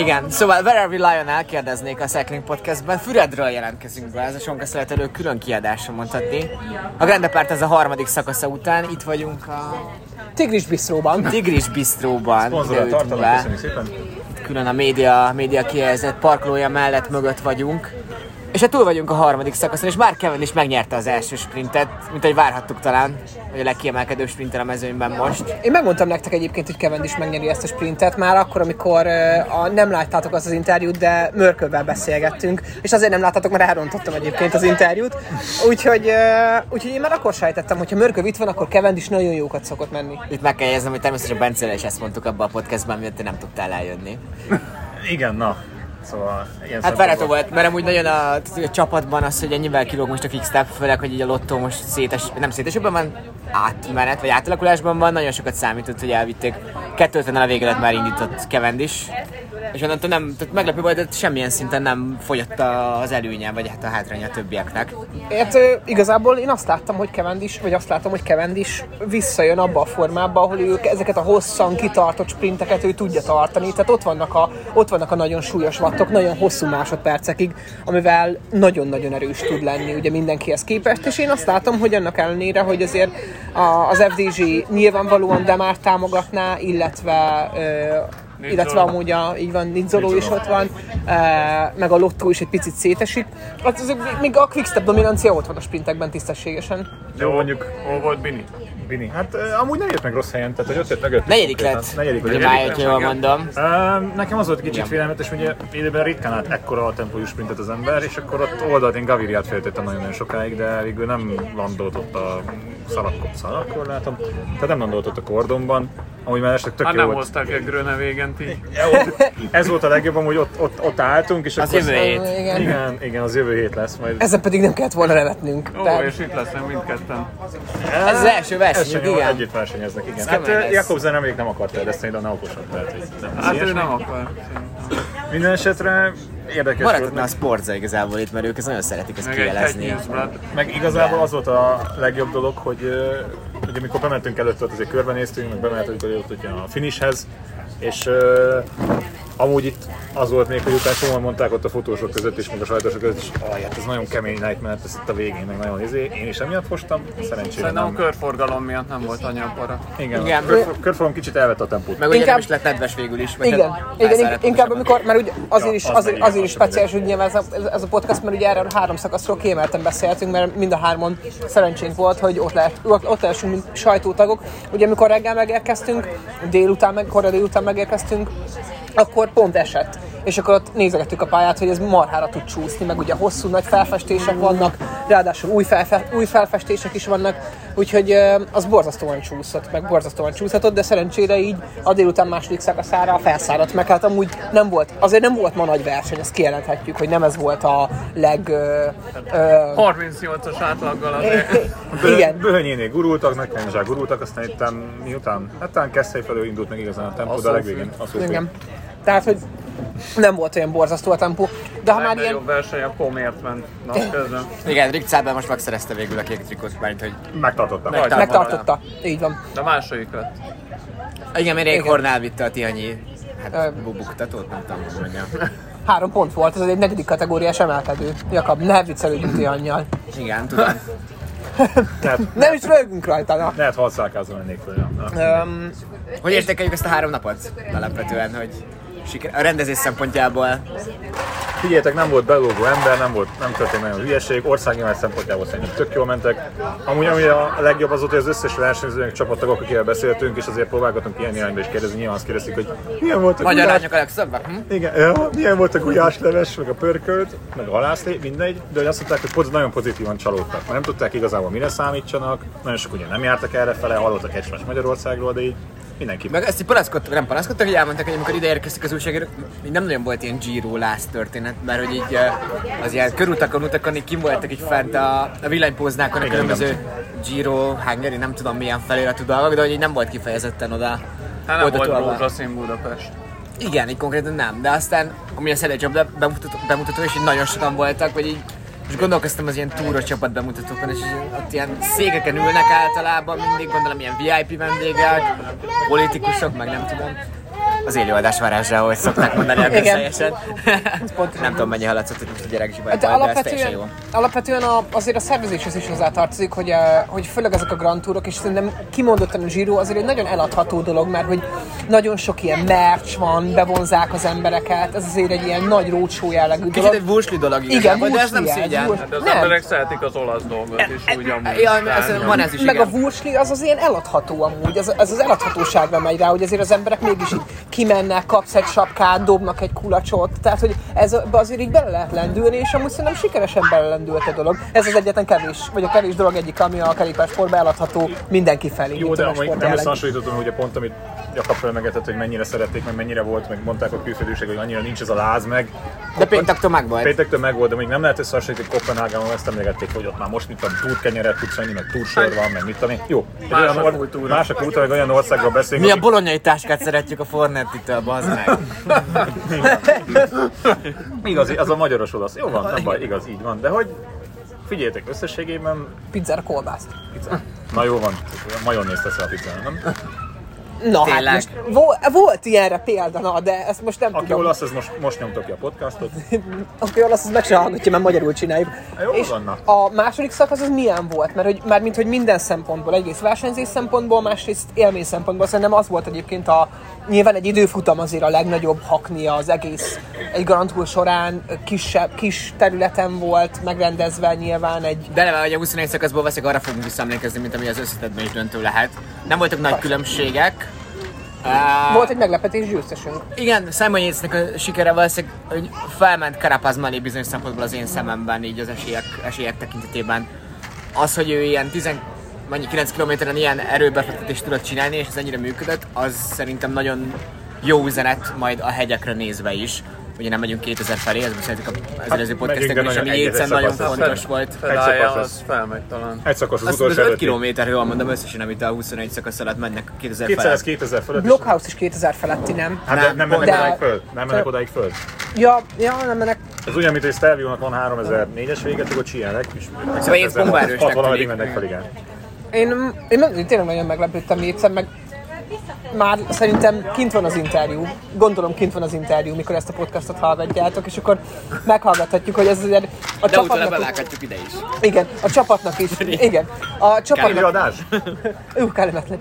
Igen, szóval Where Are We Lion-nál kérdeznék a Cycling Podcastben. Füredről jelentkezünk be, ez a Sonka Szeletelő külön kiadása mondhatni. A Grande Párt ez a harmadik szakasza után, itt vagyunk a Tigris Bistróban. Tigris Bistróban. Ültünk tartalom, be. köszönjük szépen. Külön a média, média kihelyezett parkolója mellett mögött vagyunk. És hát túl vagyunk a harmadik szakaszon, és már Kevin is megnyerte az első sprintet, mint ahogy várhattuk talán, hogy a legkiemelkedőbb sprinter a mezőnyben most. Én megmondtam nektek egyébként, hogy Cavendish megnyeri ezt a sprintet már akkor, amikor a, nem láttátok azt az interjút, de Mörkölvel beszélgettünk, és azért nem láttátok, mert elrontottam egyébként az interjút. Úgyhogy, úgyhogy én már akkor sejtettem, hogy ha Mörköv itt van, akkor Cavendish nagyon jókat szokott menni. Itt meg kell jegyeznem, hogy természetesen Bencéle is ezt mondtuk abban a podcastban, miatt te nem tudtál eljönni. Igen, na. Szóval ilyen Hát várható volt, mert amúgy nagyon a, a csapatban az, hogy ennyivel kilóg most a Quickstep, főleg, hogy így a lottó most szétes, nem szétesebben van, átmenet, vagy átalakulásban van, nagyon sokat számított, hogy elvitték. 250 a vége lett már indított Cavendish, és onnantól nem, tehát meglepő volt, de semmilyen szinten nem fogyott az előnye, vagy hát a hátránya a többieknek. Ö, igazából én azt láttam, hogy Cavendish, vagy azt látom, hogy Cavendish visszajön abba a formába, ahol ő ezeket a hosszan kitartott sprinteket ő tudja tartani. Tehát ott vannak a, ott vannak a nagyon súlyos wattok, nagyon hosszú másodpercekig, amivel nagyon-nagyon erős tud lenni ugye mindenkihez képest. És én azt látom, hogy annak ellenére, hogy azért az FDG nyilvánvalóan Demár támogatná, illetve ö, illetve amúgy a, így van, Nizzoló is ott van, e, meg a Lotto is egy picit szétesik. Hát azért még a Quickstep dominancia ott van a sprintekben tisztességesen. Jó, mondjuk, hol volt Bini? Bini. Hát uh, amúgy nem jött meg rossz helyen, tehát hogy ott jött mögött. Negyedik lett, Negyedik ugye lett. máj, hogyha jól mondom. Uh, nekem az volt kicsit félelmetes, hogy ugye időben ritkán át ekkora a tempójú sprintet az ember, és akkor ott oldalt én Gaviriát féltettem nagyon-nagyon sokáig, de végül nem landolt ott a szalakkor, szalakkor látom, tehát nem landolt ott a kordonban, amúgy már esetleg tök Hát jó nem volt. hozták egy Gröne végent így. Ez volt a legjobb, hogy ott, ott, ott álltunk, és Az akkor... jövő hét. Igen. Igen, igen, az jövő hét lesz majd. Ezen pedig nem kellett volna nevetnünk. Ó, Tehát, és itt lesznek mindketten. Ez az első versenyük, igen. Együtt versenyeznek, igen. Ez Hát. Jakobsen nemrég nem akart fejleszteni, de annál okosabb lehet, hogy nem. Hát ő nem akar. Minden esetre érdekes Maradhatna a. Sportza igazából itt, mert ők ezt nagyon szeretik ezt Newsblad. Meg igazából az volt a legjobb dolog, hogy ugye amikor bementünk előtt, ott azért körbenéztünk, meg bementünk ott ugye a finishhez, és amúgy itt az volt még, hogy utána csomóan mondták ott a fotósok között is, meg a sajtósok között is, hogy hát ez nagyon kemény night, mert ez itt a végén, meg nagyon izé. Én is emiatt fostam, szerencsére Szerintem a nem. körforgalom miatt nem volt anyapara. Igen, Igen. a körfor- körforgalom kicsit elvett a tempót. Meg ugye Inkább- is lett nedves végül is. igen, hát igen, felszáradt inkább amikor, mert ugye azért Ja, is, az azért, azért is igen, speciális, hogy nyilván ez a, ez- a podcast, mert ugye erről a három szakaszról kiemelten beszéltünk, mert mind a hárman szerencsénk volt, hogy ott, le, ott, ott lehessünk, mint sajtótagok. Ugye amikor reggel megérkeztünk, délután, meg, korra délután megérkeztünk, akkor pont esett. És akkor ott nézegettük a pályát, hogy ez marhára tud csúszni, meg ugye hosszú nagy felfestések vannak, ráadásul új, felfe, új felfestések is vannak, úgyhogy az borzasztóan csúszott, meg borzasztóan csúszhatott, de szerencsére így a délután második szakaszára felszáradt meg, hát amúgy nem volt, azért nem volt ma nagy verseny, ezt kijelenthetjük, hogy nem ez volt a leg... Ö, ö, 38-as átlaggal azért. igen, Böhönyénél gurultak, nekem is gurultak, aztán itt miután, hát talán Keszthely felől indult meg igazán a tempó, de a legvégén a. Tehát, hogy nem volt olyan borzasztó a tempó, de ha már ilyen... legnagyobb verseny a Pomért ment napközben. Igen, Rick Zábel most megszerezte végül a kék trikót, mert hogy Megtartottam. Megtartottam. Megtartotta, így van. De második lett. igen, mert Rék Igen. Hornál vitte a Tihanyi Ö, hát bubuktatót, nem tudom, hogy mondjam. Három pont volt, ez egy negyedik kategóriás emelkedő. Jakab, ne viccelődjünk Tihannyal. Igen, tudom. Lehet, Nem is rögünk rajta, na. lehet halszálkázva mennék föl. Um, Hogy értékeljük ezt a három napot? Alapvetően, hogy siker... a rendezés szempontjából. Figyeljetek, nem volt belógó ember, nem volt, nem történt nagyon hülyeség, országnyilván szempontjából szerintem tök jól mentek. Amúgy ami a legjobb az volt, hogy az összes versenyzőnek csapattagok, akikkel beszéltünk, és azért próbálgatunk ilyen irányba is kérdezni, nyilván azt kérdezik, hogy milyen volt a magyar gulyás, lányok a legszebbek, hm? igen, ja, milyen volt a gulyásleves, meg a pörkölt, meg a halászlé, mindegy, de hogy azt mondták, hogy poz- nagyon pozitívan csalódtak, mert nem tudták igazából mire számítsanak, nagyon sok ugye nem jártak erre fele, hallottak egymás Magyarországról, de így mindenki. Meg ezt így panaszkodtak, nem panaszkodtak, hogy elmondták, hogy amikor ide érkeztek az újságírók, nem nagyon volt ilyen Giro lász történet, mert hogy így az ilyen körutakon, utakon így kim voltak így fent a, a villanypóznákon a különböző Giro, Hungary, nem tudom milyen feliratú dolgok, de hogy így nem volt kifejezetten oda. Hát nem oda volt rózsaszín Budapest. Igen, így konkrétan nem, de aztán, ami a Szedegy Job bemutató, bemutató, és így nagyon sokan voltak, vagy így és gondolkoztam az ilyen túros csapat bemutatókon, és ott ilyen székeken ülnek általában, mindig gondolom ilyen VIP vendégek, politikusok, meg nem tudom. Az élőadás varázsa, ahogy szokták mondani a közhelyesen. Nem tudom, mennyi hallatszott, hogy most a gyerek is Hát de ez teljesen jó. alapvetően, alapvetően a, azért a szervezéshez is hozzátartozik, hogy, eh, hogy főleg ezek a Grand Tourok, és szerintem kimondottan a Giro azért egy nagyon eladható dolog, mert hogy nagyon sok ilyen merch van, bevonzák az embereket, ez azért egy ilyen nagy rócsó jellegű Kicsit dolog. egy vursli dolog Igen, de ez nem szégyen. vursli. De az Nem. emberek szeretik az olasz dolgot is, úgy amúgy. Ja, ez, van ez is, Meg a igen. vursli az az ilyen eladható amúgy, ez, ez az eladhatóságra megy rá, hogy azért az emberek mégis így kimennek, kapsz egy sapkát, dobnak egy kulacsot, tehát hogy ez azért így bele lehet lendülni, és amúgy szerintem sikeresen bele lendült a dolog. Ez az egyetlen kevés, vagy a kevés dolog egyik, ami a kerékpársportban eladható mindenki felé. Jó, de a amúgy nem sportjelleg. összehasonlítottam, ugye pont amit Jakab felmegetett, hogy mennyire szerették, meg mennyire volt, meg mondták a külföldőség, hogy annyira nincs ez a láz meg. De péntektől meg volt. Péntektől meg volt, de még nem lehet összehasonlítani, hogy Kopenhágában ezt emlegették, hogy ott már most mit a túrkenyeret tudsz venni, meg túrsor van, meg mit tudom én. Jó, Más olyan a kultúra. Más a kultúra, meg olyan országról beszélünk, Mi a bolonyai táskát szeretjük a Fornetti-től, bazd meg. Igazi, az a magyaros olasz. Jó van, nem baj, igaz, így van. De hogy figyeljetek, összességében Pizzára kolbászt. pizza. Na jó van, majonézt teszel a pizzára, nem? Na Tényleg. hát most volt, volt ilyenre példa, na, de ezt most nem Aki tudom. olasz, az most, most nyomtok ki a podcastot. Aki olasz, az meg se hallgatja, mert magyarul csináljuk. Jó és a második szakasz az milyen volt? Mert hogy már mint hogy minden szempontból, egyrészt versenyzés szempontból, másrészt élmény szempontból, szerintem az volt egyébként a nyilván egy időfutam azért a legnagyobb haknia az egész egy Grand Tour során, kisebb, kis területen volt megrendezve nyilván egy De eleve, hogy a 21 szakaszból veszek, arra fogunk visszaemlékezni, mint ami az összetetben is döntő lehet. Nem voltak nagy különbségek. Uh, volt egy meglepetés győztesünk. Igen, Simon Yatesnek a sikere valószínűleg, hogy felment Carapaz mellé bizonyos szempontból az én szememben, így az esélyek, esélyek tekintetében. Az, hogy ő ilyen 10, mennyi 9 kilométeren ilyen erőbefektetést tudott csinálni, és ez ennyire működött, az szerintem nagyon jó üzenet majd a hegyekre nézve is. Ugye nem megyünk 2000 felé, ez beszéltük az előző megyünk, de podcastekben nagyon ami Yatesen nagyon fontos volt. Szakasz az felmegy talán. Egy szakasz az mondod, utolsó 5 előtti. kilométer, jól mondom összesen, amit a 21 szakasz alatt mennek 2000 200 felett. 2000 fölött. is- Blockhouse is 2000 feletti, nem? Hát Nem, nem mennek de- odáig föl. Nem mennek odáig föl. Ja, ja, nem mennek. Ez olyan, mint hogy Stelvio-nak van 3004-es véget, akkor csinálják, és Szóval Yates bombárősnek Hat valahogy tűnik. mennek fel, igen. Én, én, én tényleg nagyon meglepődtem Jétszer, meg már szerintem kint van az interjú, gondolom kint van az interjú, mikor ezt a podcastot hallgatjátok, és akkor meghallgathatjuk, hogy ez azért a De csapatnak, bevághatjuk ide is. igen, a csapatnak is, igen, a csapatnak, Előadás? Ú, kellemetlen.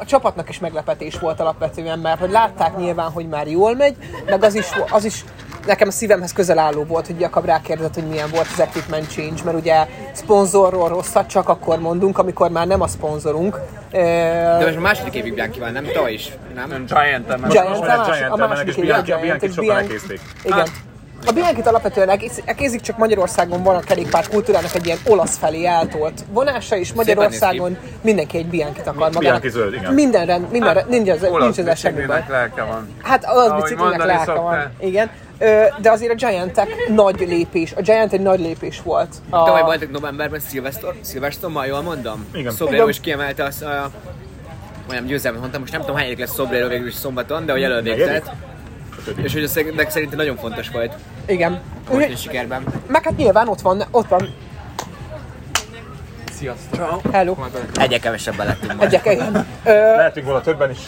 A csapatnak is meglepetés volt alapvetően, mert hogy látták nyilván, hogy már jól megy, meg az is, az is nekem a szívemhez közel álló volt, hogy Jakab rákérdezett, hogy milyen volt az equipment change, mert ugye szponzorról rosszat csak akkor mondunk, amikor már nem a szponzorunk. De most a második évig Bianchi van, nem? Tavaly is, nem? Nem Giant-en meg. Giant, most a, Giant-en a második évig a Bianchi- Giant, Bianchi sokan Bianchi- elkészték. Igen. A Bianchit alapvetően egészig csak Magyarországon van a kerékpár kultúrának egy ilyen olasz felé eltolt vonása, és Magyarországon mindenki egy Bianchit akar magának. Bianchi zöld, igen. Minden rend, minden, rend, nincs, Olasz nincs baj. biciklinek lelke van. Hát az biciklinek lelke van. Igen. De azért a Giantek nagy lépés. A Giant egy nagy lépés volt. A... Tavaly voltak novemberben Szilvesztor, Szilvesztormal, jól mondom? Igen. Szobrero is kiemelte azt a majdnem győzelmet mondtam, most nem tudom hányadik lesz Szobrero végül is szombaton, de hogy Negyedik? elővégtett. És hogy ez szerint- szerintem nagyon fontos volt Igen. most Úgyhogy- a sikerben. Meg hát nyilván ott van, ott van. Sziasztok! Hello. Egyre kevesebben lettünk igen. Ö, Lehetünk volna többen is.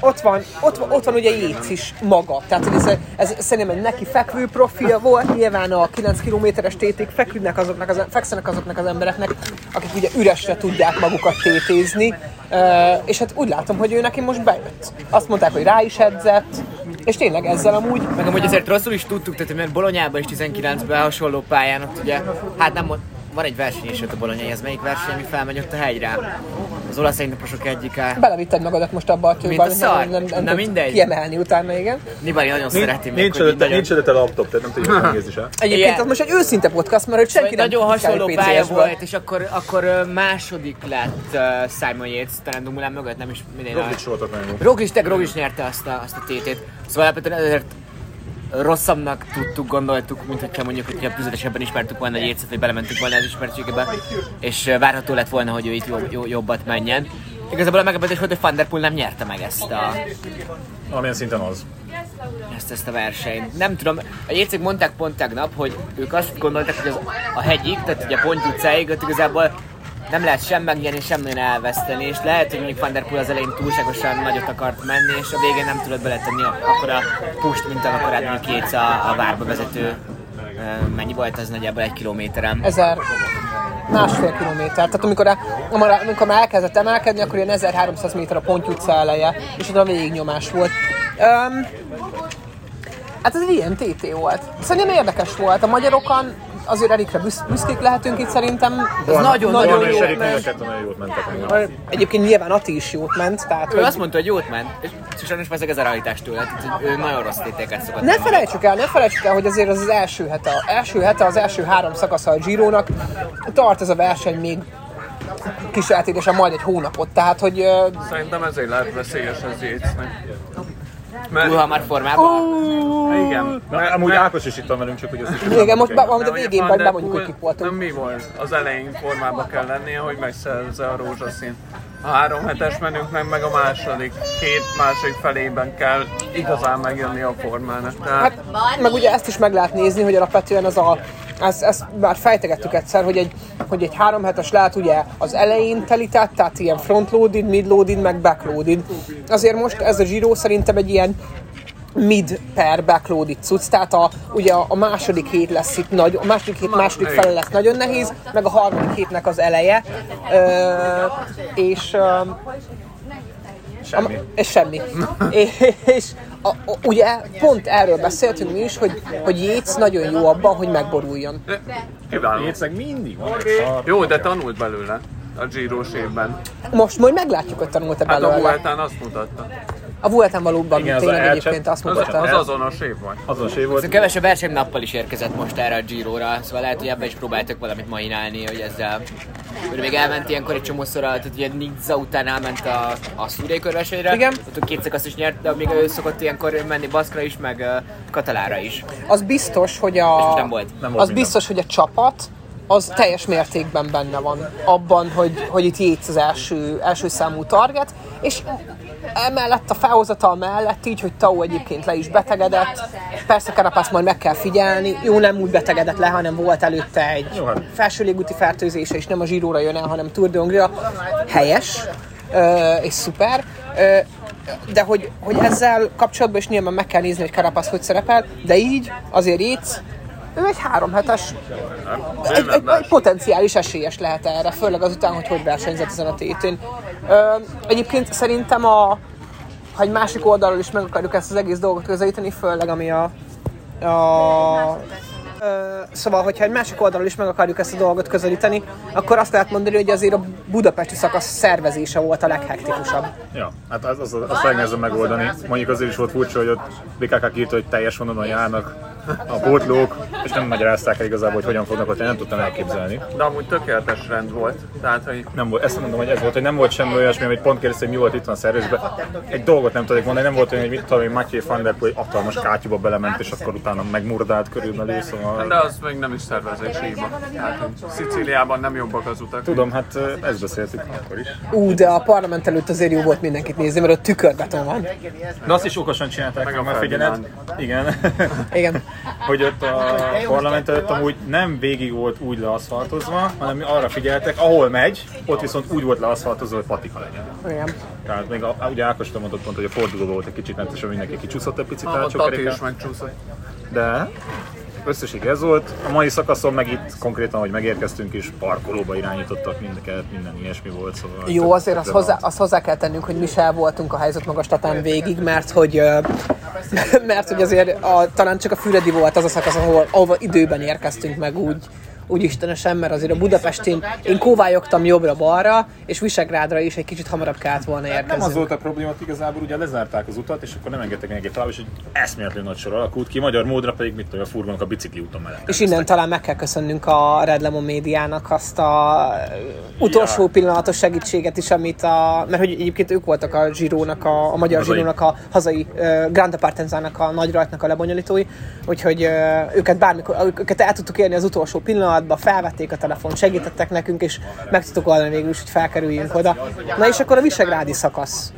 Ott van, ott van, ott van ugye Jéz is maga. Tehát ez, ez szerintem egy neki fekvő profil volt, nyilván a 9 kilométeres téték feküdnek azoknak az, fekszenek azoknak az embereknek, akik ugye üresre tudják magukat tétézni. És hát úgy látom, hogy ő neki most bejött. Azt mondták, hogy rá is edzett, és tényleg ezzel amúgy Meg amúgy azért rosszul is tudtuk, tehát mert Bolonyában is 19-ben hasonló pályán ott ugye, hát nem van egy verseny is ott a bolonyai, ez melyik verseny, ami felmegy ott a hegyre? Az olasz egynaposok egyike. belevitted magadat most abba a a szar. nem, nem, nem Na tudsz mindegy. kiemelni utána, igen. Nibali nagyon szereti még, Nincs hogy nagyon- nincs előtte laptop, tehát nem tudjuk megnézni se. Egyébként Igen. az most egy őszinte podcast, mert hogy senki Vagy nem nagyon hasonló pálya volt, és akkor, akkor második lett uh, Simon Yates, talán Dumoulin mögött, nem is minden. Roglic volt jó. Roglic, de Roglic nyerte azt a, azt a tétét. Szóval alapvetően ezért rosszabbnak tudtuk, gondoltuk, mint hogyha mondjuk, hogyha tüzetesebben ismertük volna a Yates-et, vagy belementünk volna az ismertségebe, és várható lett volna, hogy ő itt jó, jó, jobbat menjen. Igazából a meglepetés volt, hogy Van Der Poel nem nyerte meg ezt a, Valamilyen szinten az. ezt, ezt a versenyt. Nem tudom, a Jécék mondták pont tegnap, hogy ők azt gondolták, hogy az, a hegyig, tehát ugye a Pont utcáig, ott igazából nem lehet sem megnyerni, sem nagyon elveszteni, és lehet, hogy mondjuk Van der Poel az elején túlságosan nagyot akart menni, és a végén nem tudod beletenni akkor a pust, mint amikor mondjuk Jéz a, a várba vezető mennyi volt az nagyjából egy kilométeren. ezer másfél kilométer. Tehát amikor, a, amikor- már elkezdett emelkedni, akkor ilyen 1300 méter a Ponty utca eleje, és oda végignyomás volt. Um, hát ez egy ilyen TT volt. Szerintem érdekes volt. A magyarokon azért Erikre büsz- büszkék lehetünk itt szerintem. Ez nagyon, nagyon Nagyon és jó Erik mind a nagyon jót mentek. engem. Egyébként nyilván Ati is jót ment, tehát Ő hogy azt mondta, hogy jót ment, és sajnos ezek ez a realitás tőle, tehát hogy ő nagyon rossz tétéket szokott Ne felejtsük el, ne felejtsük el, hogy azért az az első hete, az első hete, az első három szakasza a Girónak, tart ez a verseny még kísérletében majd egy hónapot, tehát hogy Szerintem ezért lehet veszélyes az Jéznek. Mert, Túl hamar formában. igen. Na, amúgy Ákos is itt van velünk, csak hogy ezt is igen, most be, majd a végén majd bemondjuk, hogy kik voltunk. Mi volt? Az elején formába kell lennie, hogy megszerezze a rózsaszín. A három hetes menünk meg, meg a második, két másik felében kell igazán megjönni a formának. Tehát Hát, meg ugye ezt is meg lehet nézni, hogy alapvetően az a ezt, ezt már fejtegettük egyszer, hogy egy, hogy egy három hetes lehet ugye az elején telített, tehát ilyen frontloaded, midloaded, meg backloaded. Azért most ez a Giro szerintem egy ilyen mid per backloaded cucc, tehát a, ugye a, második hét lesz itt nagy, a második hét második fele lesz nagyon nehéz, meg a harmadik hétnek az eleje, ö, és ö, semmi. a, és semmi. és a, a, ugye pont erről beszéltünk mi is, hogy, hogy Jéz nagyon jó abban, hogy megboruljon. kiváló. Jéceg mindig van. Jó, de tanult belőle a Giro évben. Most majd meglátjuk, hogy tanult-e Hát a belőle. Vueltán azt mutatta. A Vuelten valóban Igen, az tényleg a elcsep- egyébként azt Az, mutatta. az azonos év volt. Azonos év volt. Kevesebb versenynappal is érkezett most erre a Giro-ra, szóval lehet, hogy ebben is próbáltak valamit mainálni, hogy ezzel ő még elment ilyenkor egy csomószor, tehát ugye Nizza után elment a, a Szúré körversenyre. Igen. Ott két szakasz is nyert, de még ő szokott ilyenkor menni Baszkra is, meg uh, Katalára is. Az biztos, hogy És a, most nem volt. Nem volt az minden. biztos, hogy a csapat az teljes mértékben benne van abban, hogy, hogy itt Jéz az első, első számú target, és emellett a felhozatal mellett így, hogy Tau egyébként le is betegedett, persze Karapász majd meg kell figyelni, jó nem úgy betegedett le, hanem volt előtte egy hát. felső légúti fertőzése, és nem a zsíróra jön el, hanem Tour de Hongria. Helyes, és szuper. De hogy, hogy ezzel kapcsolatban is nyilván meg kell nézni, hogy Karapász hogy szerepel, de így azért Jéz, ő egy három hetes, egy, egy, egy potenciális esélyes lehet erre, főleg azután, hogy hogy versenyzett ezen a tétén. Ö, egyébként szerintem a, ha egy másik oldalról is meg akarjuk ezt az egész dolgot közelíteni, főleg ami a, a Szóval, hogyha egy másik oldalról is meg akarjuk ezt a dolgot közelíteni, akkor azt lehet mondani, hogy azért a budapesti szakasz szervezése volt a leghektikusabb. Ja, hát az, az, azt legnehezebb megoldani. Mondjuk azért is volt furcsa, hogy ott BKK írta, hogy teljes vonalon járnak a pótlók, és nem magyarázták el igazából, hogy hogyan fognak ott, én nem tudtam elképzelni. De amúgy tökéletes rend volt. Tehát, hogy Nem volt, ezt mondom, hogy ez volt, hogy nem volt semmi olyasmi, hogy pont kérdezte, hogy mi volt itt van szervezve. Egy dolgot nem tudok mondani, nem volt olyan, hogy mit tudom, hogy Mathieu van der Poel hatalmas kátyúba belement, és akkor utána megmurdált körülbelül, szóval... de az még nem is szervezési hiba. Tehát, hogy Szicíliában nem jobbak az utak. Tudom, hát ezt beszéltük akkor is. Ú, de a parlament előtt azért jó volt mindenkit nézni, mert ott tükörbeton van. De azt is okosan csinálták, Meg a mert figyeled. Igen. Igen. Hogy ott a parlament előtt amúgy nem végig volt úgy leaszfaltozva, hanem arra figyeltek, ahol megy, ott viszont úgy volt leaszfaltozva, hogy patika legyen. Igen. Tehát még a, ugye Ákos mondott pont, hogy a forduló volt egy kicsit mentesen, mindenki kicsúszott egy picit A a is megcsúszott. De összesség ez volt. A mai szakaszon meg itt konkrétan, hogy megérkeztünk is, parkolóba irányítottak minket, minden ilyesmi volt. Szóval Jó, azért azt hozzá, azt hozzá kell tennünk, hogy mi sem voltunk a helyzet magastatán végig, mert hogy, mert hogy azért a, talán csak a Füredi volt az a szakasz, ahol, ahol időben érkeztünk meg úgy, úgy istenesen, mert azért a Budapestén én kóvályogtam jobbra-balra, és Visegrádra is egy kicsit hamarabb kellett volna Nem az érkezni. volt a probléma, hogy igazából ugye lezárták az utat, és akkor nem engedtek mindenki tovább, és egy eszméletlen nagy sor alakult ki. Magyar módra pedig mit tudom, a furgonok a bicikli úton mellett. És innen talán meg kell köszönnünk a Red Lemon médiának azt a utolsó Ja. pillanatos segítséget is, amit a, mert hogy egyébként ők voltak a Girónak, a, a magyar. Girónak, a hazai uh, Grand Partenzának a nagy rajtnak a lebonyolítói, úgyhogy uh, őket bármikor, őket el tudtuk érni az utolsó pillanatban, pillanatban felvették a telefon, segítettek nekünk, és meg tudtuk oldani végül is, hogy felkerüljünk oda. Na és akkor a Visegrádi szakasz.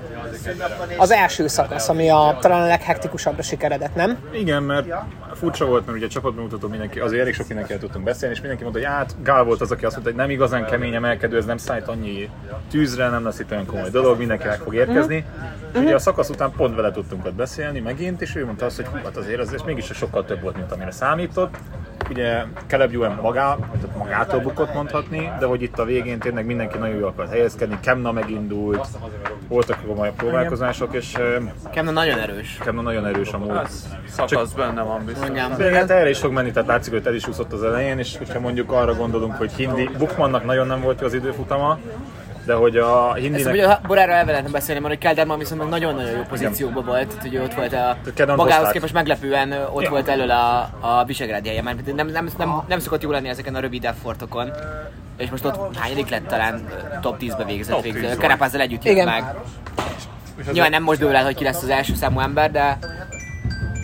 Az első szakasz, ami a, talán a leghektikusabbra sikeredett, nem? Igen, mert furcsa volt, mert ugye csapatbemutató mindenki, azért elég sok mindenkivel tudtunk beszélni, és mindenki mondta, hogy hát Gál volt az, aki azt mondta, hogy nem igazán kemény emelkedő, ez nem szállít annyi tűzre, nem lesz itt olyan komoly dolog, mindenki meg fog érkezni. Uh-huh. Ugye a szakasz után pont vele tudtunk ott beszélni megint, és ő mondta azt, hogy hú, hát azért az, ez mégis sokkal több volt, mint amire számított. Ugye Caleb Ewan magá, tehát magától bukott mondhatni, de hogy itt a végén tényleg mindenki nagyon jól akart helyezkedni, Kemna megindult, voltak komolyabb próbálkozások, és Kemna nagyon erős. Kemna nagyon erős amúgy. Ez szakasz benne van biztos. Mondjam. Hát erre is fog menni, tehát látszik, hogy el is úszott az elején, és hogyha mondjuk arra gondolunk, hogy Hindi, Bukmannak nagyon nem volt jó az időfutama, de hogy a Ezt Hindinek... ugye a Borára el lehetne beszélni, mert hogy Kelderman viszont meg nagyon-nagyon jó pozícióban volt, tehát hogy ott volt a Kedden magához hozták. képest meglepően ott Ja. volt elől a, a Visegrád helye, mert nem, nem, nem, nem szokott jó lenni ezeken a rövid effortokon. És most ott hányadik lett talán top 10-be végzett Top végül. 10 volt. Karapázzal együtt jött Igen. meg. Nyilván nem most dől el, hogy ki lesz az első számú ember, de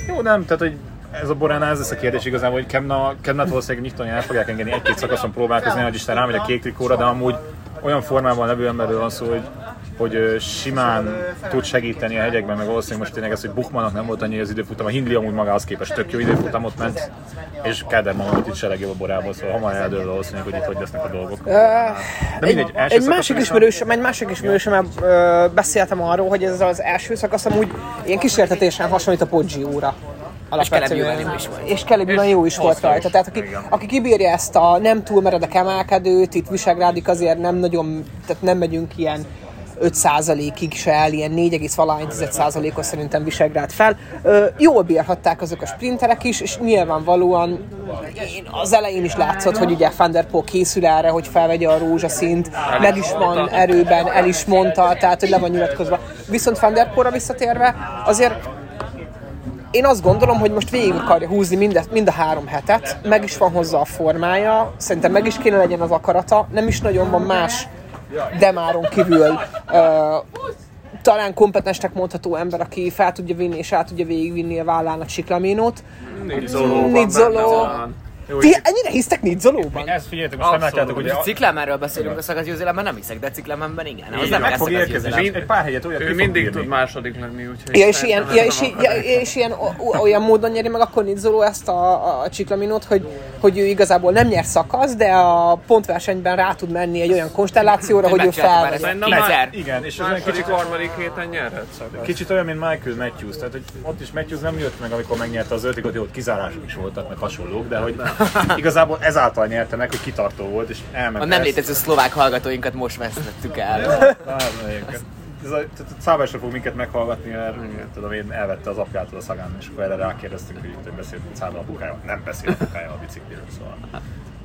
Jó, nem, tehát hogy ez a Boránál ez lesz a kérdés igazából, hogy Kemna, Kemnát valószínűleg nyitani el fogják engedni egy-két szakaszon próbálkozni, hogy Isten rámegy a kék trikóra, de amúgy olyan formában levő emberről van szó, hogy, hogy simán tud segíteni a hegyekben, meg valószínűleg most tényleg ez, hogy Buchmannak nem volt annyi az időfutam, a Hindley amúgy magához képest tök jó időfutamot ment, és Kelderman volt itt se legjobb a borából, szóval hamar eldől valószínűleg, hogy itt hogy lesznek a dolgok. De mindegy, egy szakasz másik ismerősöm, egy másik ismerősömmel beszéltem arról, hogy ez az első szakasz amúgy ilyen kísértetésen hasonlít a Poggio-ra. Alapvetően. Jó is volt. És jó is volt rajta. Tehát aki, Igen. aki kibírja ezt a nem túl meredek emelkedőt, itt Visegrádik azért nem nagyon, tehát nem megyünk ilyen 5%-ig se el, ilyen 4,1%-os szerintem Visegrád fel. Ö, jól bírhatták azok a sprinterek is, és nyilvánvalóan én az elején is látszott, hogy ugye Van der Poel készül erre, hogy felvegye a rózsaszint, meg is van erőben, el is mondta, tehát hogy le van nyilatkozva. Viszont Van der Poelra visszatérve, azért én azt gondolom, hogy most végig akarja húzni mind, mind a három hetet, meg is van hozzá a formája, szerintem meg is kéne legyen az akarata, nem is nagyon van más Demáron kívül ö, talán kompetensnek mondható ember, aki fel tudja vinni és át tudja végigvinni a vállán a csiklaménót. Nizzoló. Nizzoló. Jó, Ti ennyire hisztek Nizzolóban? ezt figyeljetek, most nem Abszolút. látjátok, hogy a Ciklámáról beszélünk a szakaszgyőzelemben, nem hiszek, de Ciklámánban igen. Az nem meg lesz fog érkezni, szakaszgyőzelem. és egy pár helyet olyat Ő mindig tud második lenni, úgyhogy... Ja, és ilyen, ja, ez és, ja, és ilyen olyan módon nyeri meg akkor Nizzoló ezt a, a, csiklaminót, hogy, hogy ő igazából nem nyer szakasz, de a pontversenyben rá tud menni egy olyan konstellációra, hogy ő fel. Igen, és ez kicsit, harmadik héten nyerhet szakasz. kicsit olyan, mint Michael Matthews, tehát hogy ott is Matthews nem jött meg, amikor megnyerte az hogy ott kizárások is voltak, meg hasonlók, de hogy igazából ezáltal nyerte meg, hogy kitartó volt, és elment. A nem létező szlovák hallgatóinkat most vesztettük el. Ez a, tehát a Szábásra fog minket meghallgatni, mert tudom én, elvette az apjától a szagán, és akkor erre rákérdeztünk, hogy itt beszélt Szába apukája. Nem beszél apukája a bicikliről, szóval.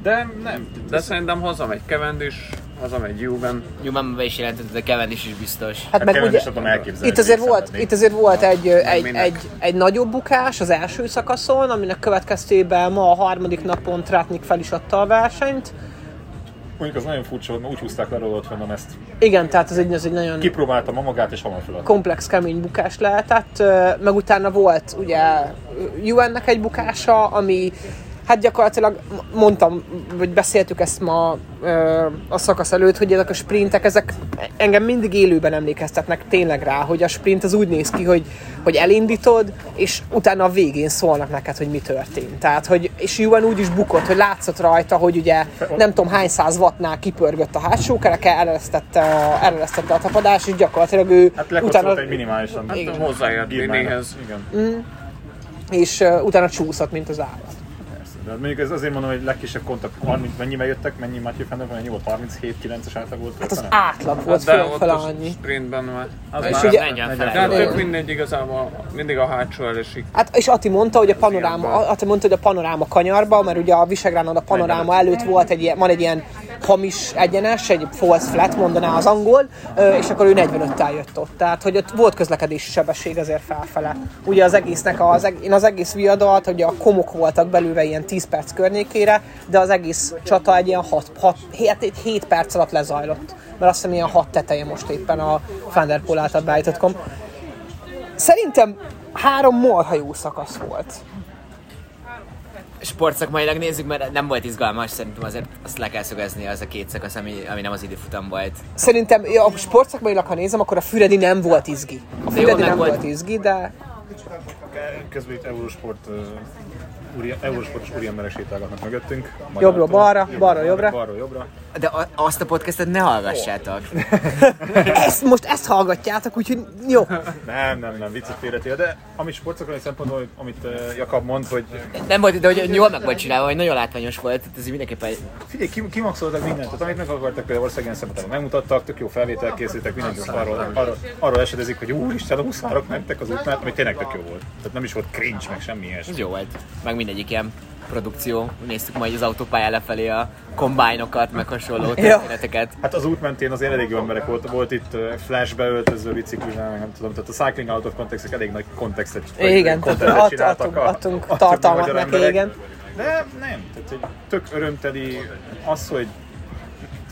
De nem, De szerintem hazamegy Cavendish, hazamegy Juven. Nyilván be is jelentett, de Cavendish is biztos. Hát meg Kevin ugye, is tudom elképzelni, itt azért volt, itt azért volt egy, egy, minek. egy, egy nagyobb bukás az első szakaszon, aminek következtében ma a harmadik napon Tratnik fel is adta a versenyt. Mondjuk az nagyon furcsa, hogy úgy húzták le róla ott fennom ezt. Igen, tehát ez egy, ez egy nagyon Kipróbálta ma magát, és hamar feladta. komplex, kemény bukás lehetett, meg utána volt ugye UN-nek egy bukása, ami hát gyakorlatilag mondtam, vagy beszéltük ezt ma ö, a szakasz előtt, hogy ezek a sprintek, ezek engem mindig élőben emlékeztetnek tényleg rá, hogy a sprint az úgy néz ki, hogy, hogy elindítod, és utána a végén szólnak neked, hogy mi történt. Tehát, hogy, és UN úgy is bukott, hogy látszott rajta, hogy ugye nem tudom hány száz wattnál kipörgött a hátsó kereke, eresztette a tapadás, és gyakorlatilag ő Hát lekapcsolt egy minimálisan. Hát hozzáért Gilmának. Vinnyhez. Igen. és uh, utána csúszott, mint az állat. De mondjuk ez azért mondom, hogy legkisebb kontakt, 30, mennyivel jöttek, mennyi Matthew Fender, mennyi volt? 37-9-es átlag volt? Hát az átlag volt De föl, fel a annyi. sprintben már. Az És már- ugye- fel. De tök mindegy igazából, mindig a hátsó elesik. Hát, és Ati mondta, hogy a panoráma, Ati mondta, hogy a panoráma kanyarba, mert ugye a Visegrádon a panoráma előtt volt egy ilyen, van egy ilyen hamis egyenes, egy false flat mondaná az angol, és akkor ő 45-tel jött ott. Tehát, hogy ott volt közlekedési sebesség azért felfele. Ugye az egésznek, az, én az egész viadalt, hogy a komok voltak belőle ilyen 10 perc környékére, de az egész csata egy ilyen 6, 6, 7, 7 perc alatt lezajlott. Mert azt hiszem ilyen 6 teteje most éppen a Van der Poel által beállított kom. Szerintem három marha jó szakasz volt. sportszakmailag nézzük, mert nem volt izgalmas, szerintem azért azt le kell szögezni az a két szakasz, ami, ami nem az időfutam volt. Szerintem, ja, a sportszakmailag, ha nézem, akkor a Füredi nem volt izgi. A Füredi nem volt- volt izgi, de Közben itt Eurosport, úri, Eurosportos úriemberek sétálgatnak mögöttünk. Jobbról balra, balra jobbra. Balra jobbra. De a, azt a podcastet ne hallgassátok. ezt, most ezt hallgatjátok, úgyhogy jó. Nem, nem, nem, viccet félretéve, de amit sportszakmai szempontból, amit uh, Jakab mond, hogy Nem volt, de hogy jól meg volt csinálva, hogy nagyon látványos volt, ez így mindenképpen figyelj, kim- kimaxoltak mindent, tehát amit meg akartak például országén szemben megmutattak, tök jó felvétel készítettek, mindenki most arról, arról, arról esedezik, hogy úristen, a huszárok mentek az útnál, ami tényleg tök jó volt. Tehát nem is volt cringe, meg semmi ilyesmi. jó volt. Meg mindegyik ilyen produkció. Néztük majd az autópályán lefelé a kombájnokat, meg hasonló történeteket. Hát az út mentén azért elég jó emberek volt, volt itt flashbe öltöző biciklivel, meg nem tudom, tehát a Cycling Out of Context elég nagy kontextet Igen, contentet tehát csináltak adtunk- a- adtunk tartalmat neki, igen. De nem, tehát egy tök örömteli az, hogy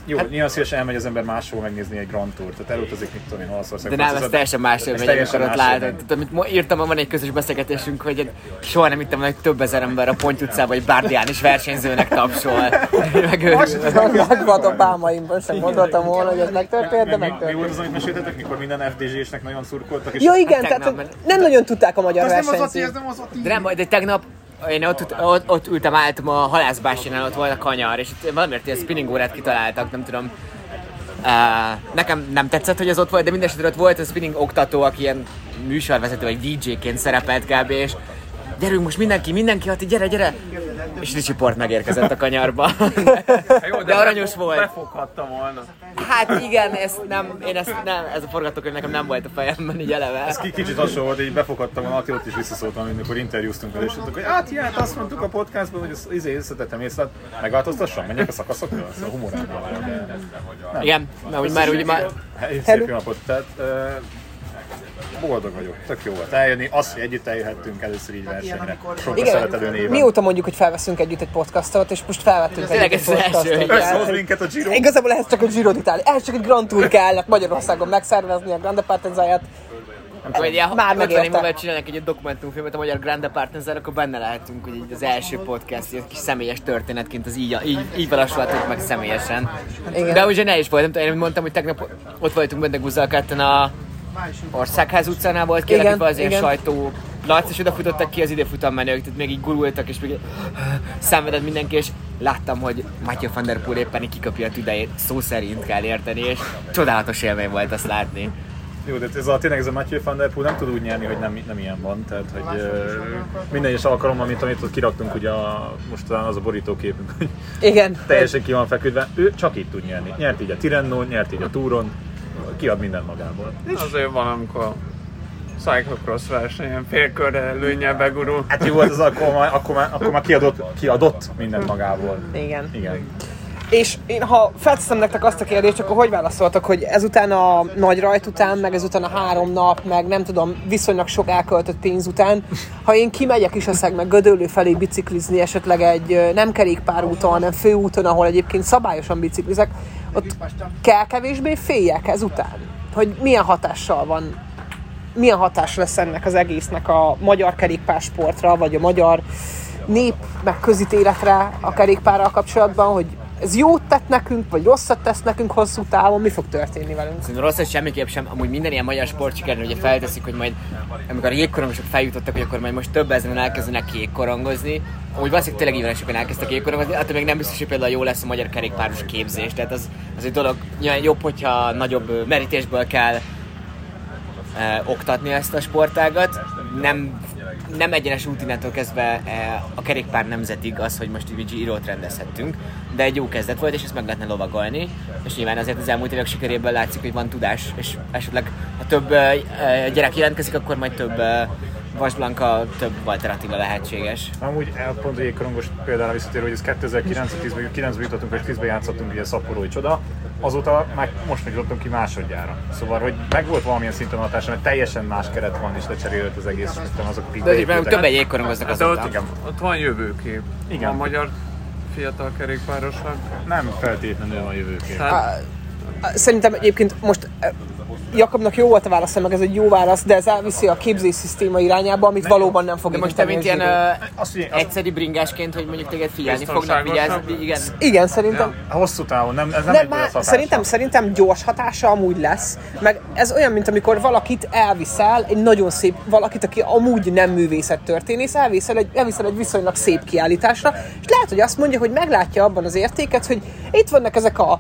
jó, hát, nyilván szívesen elmegy az ember máshol megnézni egy Grand Tour, tehát elutazik, mit tudom én, Olaszország. De nem, ez teljesen más élmény, amikor ott látod. Tehát, amit írtam, van egy közös beszélgetésünk, hogy egy- soha nem hittem, hogy több ezer ember a Ponty utcában, vagy Bárdián is versenyzőnek tapsol. Megőrül. A nagyvadó bámaimban sem gondoltam volna, hogy ez megtörtént, de mi, mi, megtörtént. volt az, amit meséltetek, mikor minden FDZ-snek nagyon szurkoltak? És Ja igen, Tegnap, tehát nem nagyon tudták a magyar ez nem az Ati, versenyzőt. ez nem az Ati. De nem, de tegnap én ott, ott, ott ültem, álltam a halászbásinál, ott volt a kanyar, és valamiért ilyen spinning órát kitaláltak, nem tudom. Uh, nekem nem tetszett, hogy az ott volt, de minden esetre ott volt a spinning oktató, aki ilyen műsorvezető vagy DJ-ként szerepelt kb. és gyerünk most mindenki, mindenki, Ati, gyere, gyere! És Ricsi Port megérkezett a kanyarba. Jó, De aranyos volt. Befoghatta volna. Hát igen, ezt nem, én ezt nem, ez a forgatókönyv nekem nem volt a fejemben így eleve. Ez ki- kicsit hasonló volt, így befoghattam volna, Ati ott is visszaszóltam, amikor interjúztunk vele, és mondtuk, hogy hát ilyen, azt mondtuk a podcastban, hogy az izé összetettem észre, megváltoztassam, menjek a szakaszokra, ez a humorában. Igen, mert úgy már úgy már... Szép napot, tehát boldog vagyok, tök jó volt eljönni, az, hogy együtt eljöhettünk először így versenyre, sokkal szeretelő néven. mióta mondjuk, hogy felveszünk együtt egy podcastot, és most felvettünk egy első, podcastot. Összehoz minket a Giro. Igazából ehhez csak egy Giro d'Italia, ehhez csak egy Grand Tour kellett Magyarországon megszervezni a Grande Partenzáját. Amikor egy ilyen Már 50 év megérte. múlva csinálnak egy dokumentumfilmet a magyar Grande Partner, akkor benne lehetünk, hogy így az első podcast, egy kis személyes történetként az így, így, így valósulhatott meg személyesen. Igen. De ugye ne is volt, nem tudom, én mondtam, hogy tegnap ott voltunk benne Guzelketten a Országház utcánál volt kialakítva az ilyen igen. sajtó Lac, és oda futottak ki az időfutam menők, tehát még így gurultak, és még szenvedett mindenki, és láttam, hogy Matthew van der Poel éppen így kikapja a tüdejét, szó szerint kell érteni, és csodálatos élmény volt azt látni. Jó, de ez a, tényleg ez a Matthew van der Poel nem tud úgy nyerni, hogy nem, nem ilyen van. Tehát, hogy uh, minden egyes alkalommal, mint amit ott kiraktunk, ugye a, most talán az a borítóképünk, hogy Igen. teljesen ki van feküdve, ő csak itt tud nyerni. Nyert így a Tirennón, nyert így a Túron, kiad minden magából. Azért van, amikor cyclocross versenyen félkörre előnyel begurul. Hát jó, az akkor már, akkor már, akkor már kiadott, kiadott mindent magából. Igen. Igen. És én, ha felteszem nektek azt a kérdést, akkor hogy válaszoltak, hogy ezután a nagy rajt után, meg ezután a három nap, meg nem tudom, viszonylag sok elköltött pénz után, ha én kimegyek is eszek meg Gödöllő felé biciklizni, esetleg egy nem kerékpárúton, hanem főúton, ahol egyébként szabályosan biciklizek, ott kell kevésbé féljek ezután? Hogy milyen hatással van, milyen hatás lesz ennek az egésznek a magyar kerékpársportra, vagy a magyar nép meg közítéletre a kerékpárral kapcsolatban, hogy ez jót tett nekünk, vagy rosszat tesz nekünk hosszú távon, mi fog történni velünk? Szerintem rossz, hogy semmiképp sem. Amúgy minden ilyen magyar sportsikernél ugye felteszik, hogy majd amikor a jégkorongosok feljutottak, hogy akkor majd most több ezeren elkezdenek jégkorongozni. Amúgy valószínűleg tényleg van, sokan elkezdtek jégkorongozni, attól még nem biztos, hogy például jó lesz a magyar kerékpáros képzés. Tehát az, az egy dolog, nyilván jobb, hogyha nagyobb merítésből kell e, oktatni ezt a sportágat. Nem, nem egyenes innentől kezdve e, a kerékpár nemzetig az, hogy most így Giro-t rendezhettünk, de egy jó kezdet volt, és ezt meg lehetne lovagolni, és nyilván azért az elmúlt évek sikeréből látszik, hogy van tudás, és esetleg ha több e, gyerek jelentkezik, akkor majd több e, Vasblanka, több Walter Attila lehetséges. Amúgy pont a jégkorongos példára visszatérő, hogy ez 2009-ben 9-ben jutottunk, és 10-ben játszottunk ugye Szaporói csoda, azóta már most meg jutottunk ki másodjára. Szóval, hogy meg volt valamilyen szinten a hatása, mert teljesen más keret van, és lecserélt az egész, és aztán azok, akik De meg beépültek. többen jégkorongoznak Hát de ott, azóta. ott van jövőkép. Igen. A magyar fiatal kerékpárosnak. Nem feltétlenül a jövőkép. Tehát Szerintem egyébként most Jakabnak jó volt a válasz, meg ez egy jó válasz, de ez elviszi a képzés szisztéma irányába, amit valóban nem fog De most te, mint ilyen az, egyszeri bringásként, hogy mondjuk téged figyelni fognak, vigyázni, igen. Igen, szerintem. a hosszú távon, nem, ez nem, Nem, egy már szerintem, szerintem gyors hatása amúgy lesz, meg ez olyan, mint amikor valakit elviszel, egy nagyon szép, valakit, aki amúgy nem művészettörténész, elviszel egy, elviszel egy viszonylag szép kiállításra, és lehet, hogy azt mondja, hogy meglátja abban az értéket, hogy itt vannak ezek a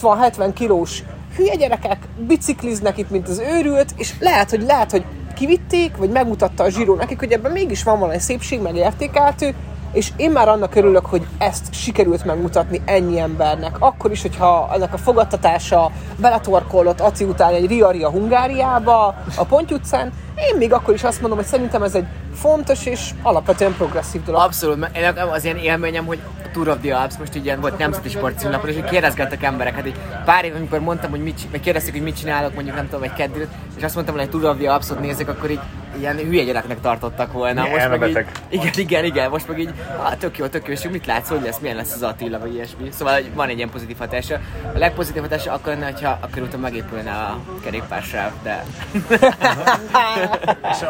60-70 kilós hülye gyerekek, bicikliznek itt, mint az őrült, és lehet, hogy lehet, hogy kivitték, vagy megmutatta a zsíró nekik, hogy ebben mégis van valami szépség, meg értékeltő, és én már annak örülök, hogy ezt sikerült megmutatni ennyi embernek. Akkor is, hogyha ennek a fogadtatása beletorkollott Aci után egy Ria-Ria Hungáriába, a Ponty utcán, én még akkor is azt mondom, hogy szerintem ez egy fontos és alapvetően progresszív dolog. Abszolút, én az ilyen élményem, hogy a Tour of the Alps most így ilyen volt nemzeti sport címlapon, és kérdezgettek embereket, egy pár év, amikor mondtam, hogy mit, vagy kérdezték, hogy mit csinálok, mondjuk nem tudom, egy keddőt, és azt mondtam, hogy egy Tour of the Alpsot nézek, akkor így ilyen hülye gyereknek tartottak volna. Milyen most meg így, igen, igen, igen, most meg így, ah, tök jó, tök jó, és mit látsz, hogy lesz, milyen lesz az Attila, vagy ilyesmi. Szóval hogy van egy ilyen pozitív hatása. A legpozitív hatása akkor lenne, hogyha a körúton megépülne a kerékpársáv, de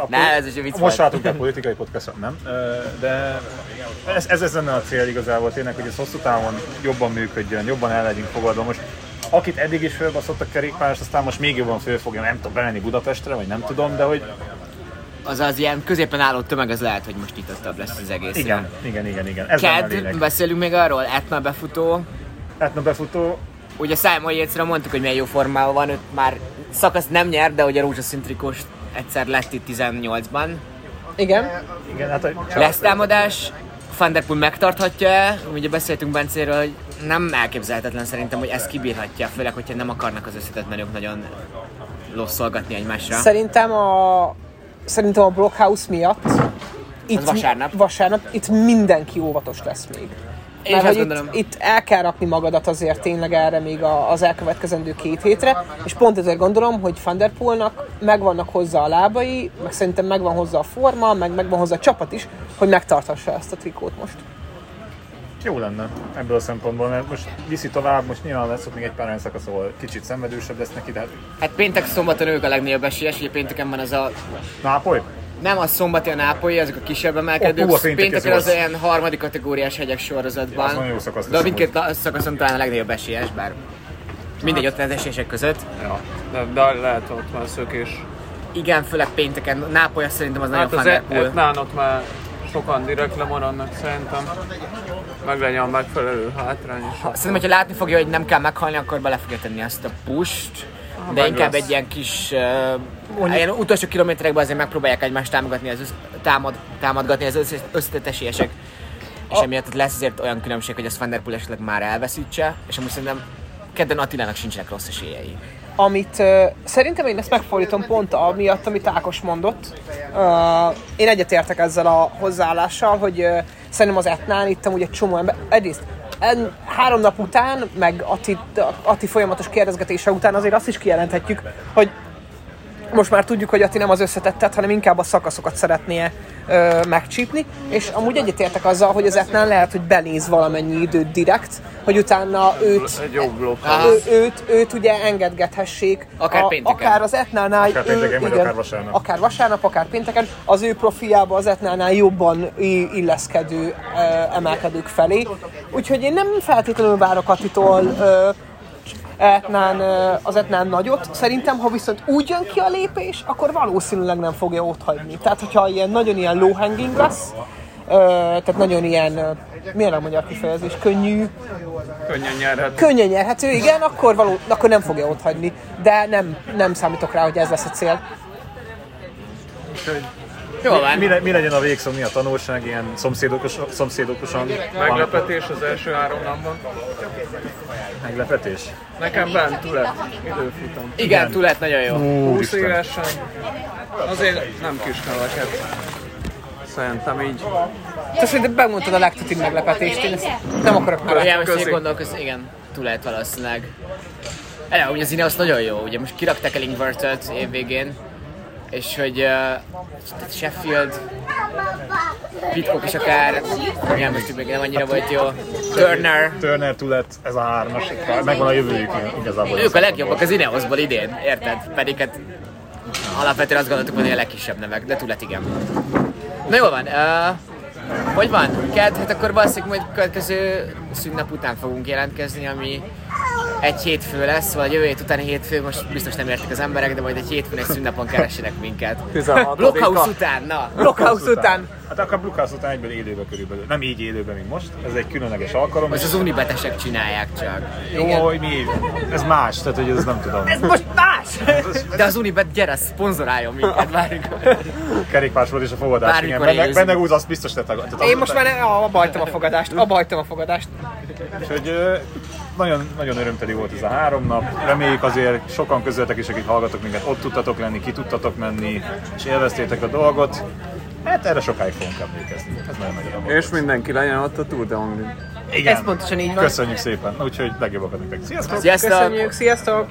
Ne, ez is egy vicc Most volt. váltunk el politikai podcastot, nem? De ez, ez, ez lenne a cél igazából tényleg, hogy ez hosszú távon jobban működjön, jobban el legyünk fogadva. Most akit eddig is fölbaszott a kerékpáros, aztán most még jobban föl fogja, nem tudom, bemenni Budapestre, vagy nem tudom, de hogy az az ilyen középen álló tömeg, az lehet, hogy most nyitottabb lesz az egész. igen, igen, igen, igen. Ez Ked, beszélünk még arról, Etna befutó. Etna befutó, Ugye Simon Yatesra mondtuk, hogy milyen jó formában van, őt már szakasz nem nyer, de ugye rózsaszín trikós egyszer lett itt 18-ban. Igen. igen, hát a Lesz támadás, Van der Poel megtarthatja-e? Ugye beszéltünk Bencéről, hogy nem elképzelhetetlen szerintem, hogy ezt kibírhatja, főleg, hogyha nem akarnak az összetett menők nagyon losszolgatni egymásra. Szerintem a, szerintem a Blockhouse miatt itt, vasárnap. vasárnap itt mindenki óvatos lesz még. Én Mert hogy gondolom. itt, itt el kell rakni magadat azért tényleg erre még a, az elkövetkezendő két hétre, és pont ezért gondolom, hogy Van der Poelnak megvannak hozzá a lábai, meg szerintem megvan hozzá a forma, meg megvan hozzá a csapat is, hogy megtarthassa ezt a trikót most. Jó lenne ebből a szempontból, mert most viszi tovább, most nyilván lesz ott még egy pár olyan szakasz, ahol kicsit szenvedősebb lesz neki, de hát Hát péntek szombaton ők a legnagyobb esélyes, ugye pénteken van az a Nápoly? Nem a szombati, a nápolyi, azok a kisebb emelkedők. Péntek Pénteken az rossz. olyan harmadik kategóriás hegyek sorozatban. Az nagyon jó szakasz De mindkét szakaszon talán a legnagyobb esélyes, bár mindegy ott az esélyesek között. Ja. De, de lehet ott van szökés. Igen, főleg pénteken. Nápoly azt szerintem az Hát nagyon az Poel. Etnán ott már sokan direkt lemaradnak szerintem. Meg legyen a megfelelő hátrány is. Szerintem, hogyha látni fogja, hogy nem kell meghalni, akkor bele fogja tenni azt a pusht. De meg inkább lesz. egy ilyen kis, uh, ilyen utolsó kilométerekben azért megpróbálják egymást támogatni, az össz, támad, támadgatni az összes, összetett esélyesek. És emiatt ott lesz azért olyan különbség, hogy azt Van esetleg már elveszítse, és amúgy szerintem kedden Attilának sincsenek rossz esélyei. Amit szerintem én ezt megfordítom pont amiatt, amit Ákos mondott. Én egyetértek ezzel a hozzáállással, hogy uh, szerintem az Etnán itt amúgy egy csomó ember, egyrészt három nap után, meg Ati, Ati folyamatos kérdezgetése után azért azt is kijelenthetjük, hogy most már tudjuk, hogy Ati nem az összetettet, hanem inkább a szakaszokat szeretné ö, megcsípni, és amúgy egyetértek azzal, hogy az Etnán lehet, hogy benéz valamennyi időt direkt, hogy utána őt Egy ő, őt, őt ugye engedgethessék. Akár pénteken. Akár az Etnánál. Akár pénteken, vagy akár vasárnap. Akár vasárnap, akár pénteken. Az ő profiába az Etnánál jobban illeszkedő emelkedők felé. Úgyhogy én nem feltétlenül várok Attitól uh, Etnán, az Etnán nagyot. Szerintem, ha viszont úgy jön ki a lépés, akkor valószínűleg nem fogja ott hagyni. Tehát, hogyha ilyen nagyon ilyen low hanging lesz, tehát nagyon ilyen, milyen a magyar kifejezés, könnyű, Könnyen nyerhet. könnyen nyerhető, igen, akkor, való, akkor nem fogja ott hagyni. De nem, nem számítok rá, hogy ez lesz a cél. Jó van. Mi, le- mi legyen a végszó, mi a tanulság, ilyen szomszédokos, szomszédokosan? Meglepetés az első három napban. Meglepetés? Nekem bent lett időfutam. Igen, túl lett nagyon jó. 20 Úristen. évesen. Azért nem kis neveket. Szerintem így. Te szerintem bemondtad a legtutibb meglepetést, én ezt nem akarok már. Igen, most gondolkozni, igen, túl lehet valószínűleg. Eleve, ugye az Ineos nagyon jó, ugye most kirakták el Ingvertet évvégén, és hogy uh, Sheffield, Pitkok is akár, nem mondjuk még nem annyira volt jó. Turner, Turner, Tulet, ez a hármas, megvan a jövőjük igazából. ők a legjobbak az Ineosból idén, érted? Pedig hát alapvetően azt gondoltuk, hogy a legkisebb nevek, de Tulet igen. Na jól van, uh, hogy van? Ked, hát akkor valószínűleg majd következő szünnap után fogunk jelentkezni, ami egy hétfő lesz, vagy jövő hét utáni hétfő, most biztos nem értik az emberek, de majd egy hétfőn egy szünnapon keressenek minket. 16-a. Blockhouse után, na! Blockhouse után. Hát akkor Blockhouse után egyből élőben körülbelül. Nem így élőben, mint most. Ez egy különleges alkalom. Most az unibetesek csinálják csak. Jó, hogy mi? Ez más, tehát hogy ez nem tudom. Ez most más! De az Unibet, gyere, szponzoráljon minket, várjuk. Kerékpásport és a fogadás. Igen, Bármikor benne, élőzünk. benne az biztos te tag. tehát Én most már abba a fogadást, abba a fogadást. Úgyhogy ö, nagyon, nagyon örömteli volt ez a három nap. Reméljük azért sokan közöttek is, akik hallgatok minket, ott tudtatok lenni, ki tudtatok menni, és élveztétek a dolgot. Hát erre sokáig fogunk emlékezni. Ez nagyon nagy élmény. És mindenki legyen ott a Tour de Hongrie. Igen. Ez pontosan így van. Köszönjük szépen. Úgyhogy legjobbakat nektek. Sziasztok! Sziasztok! Köszönjük, sziasztok!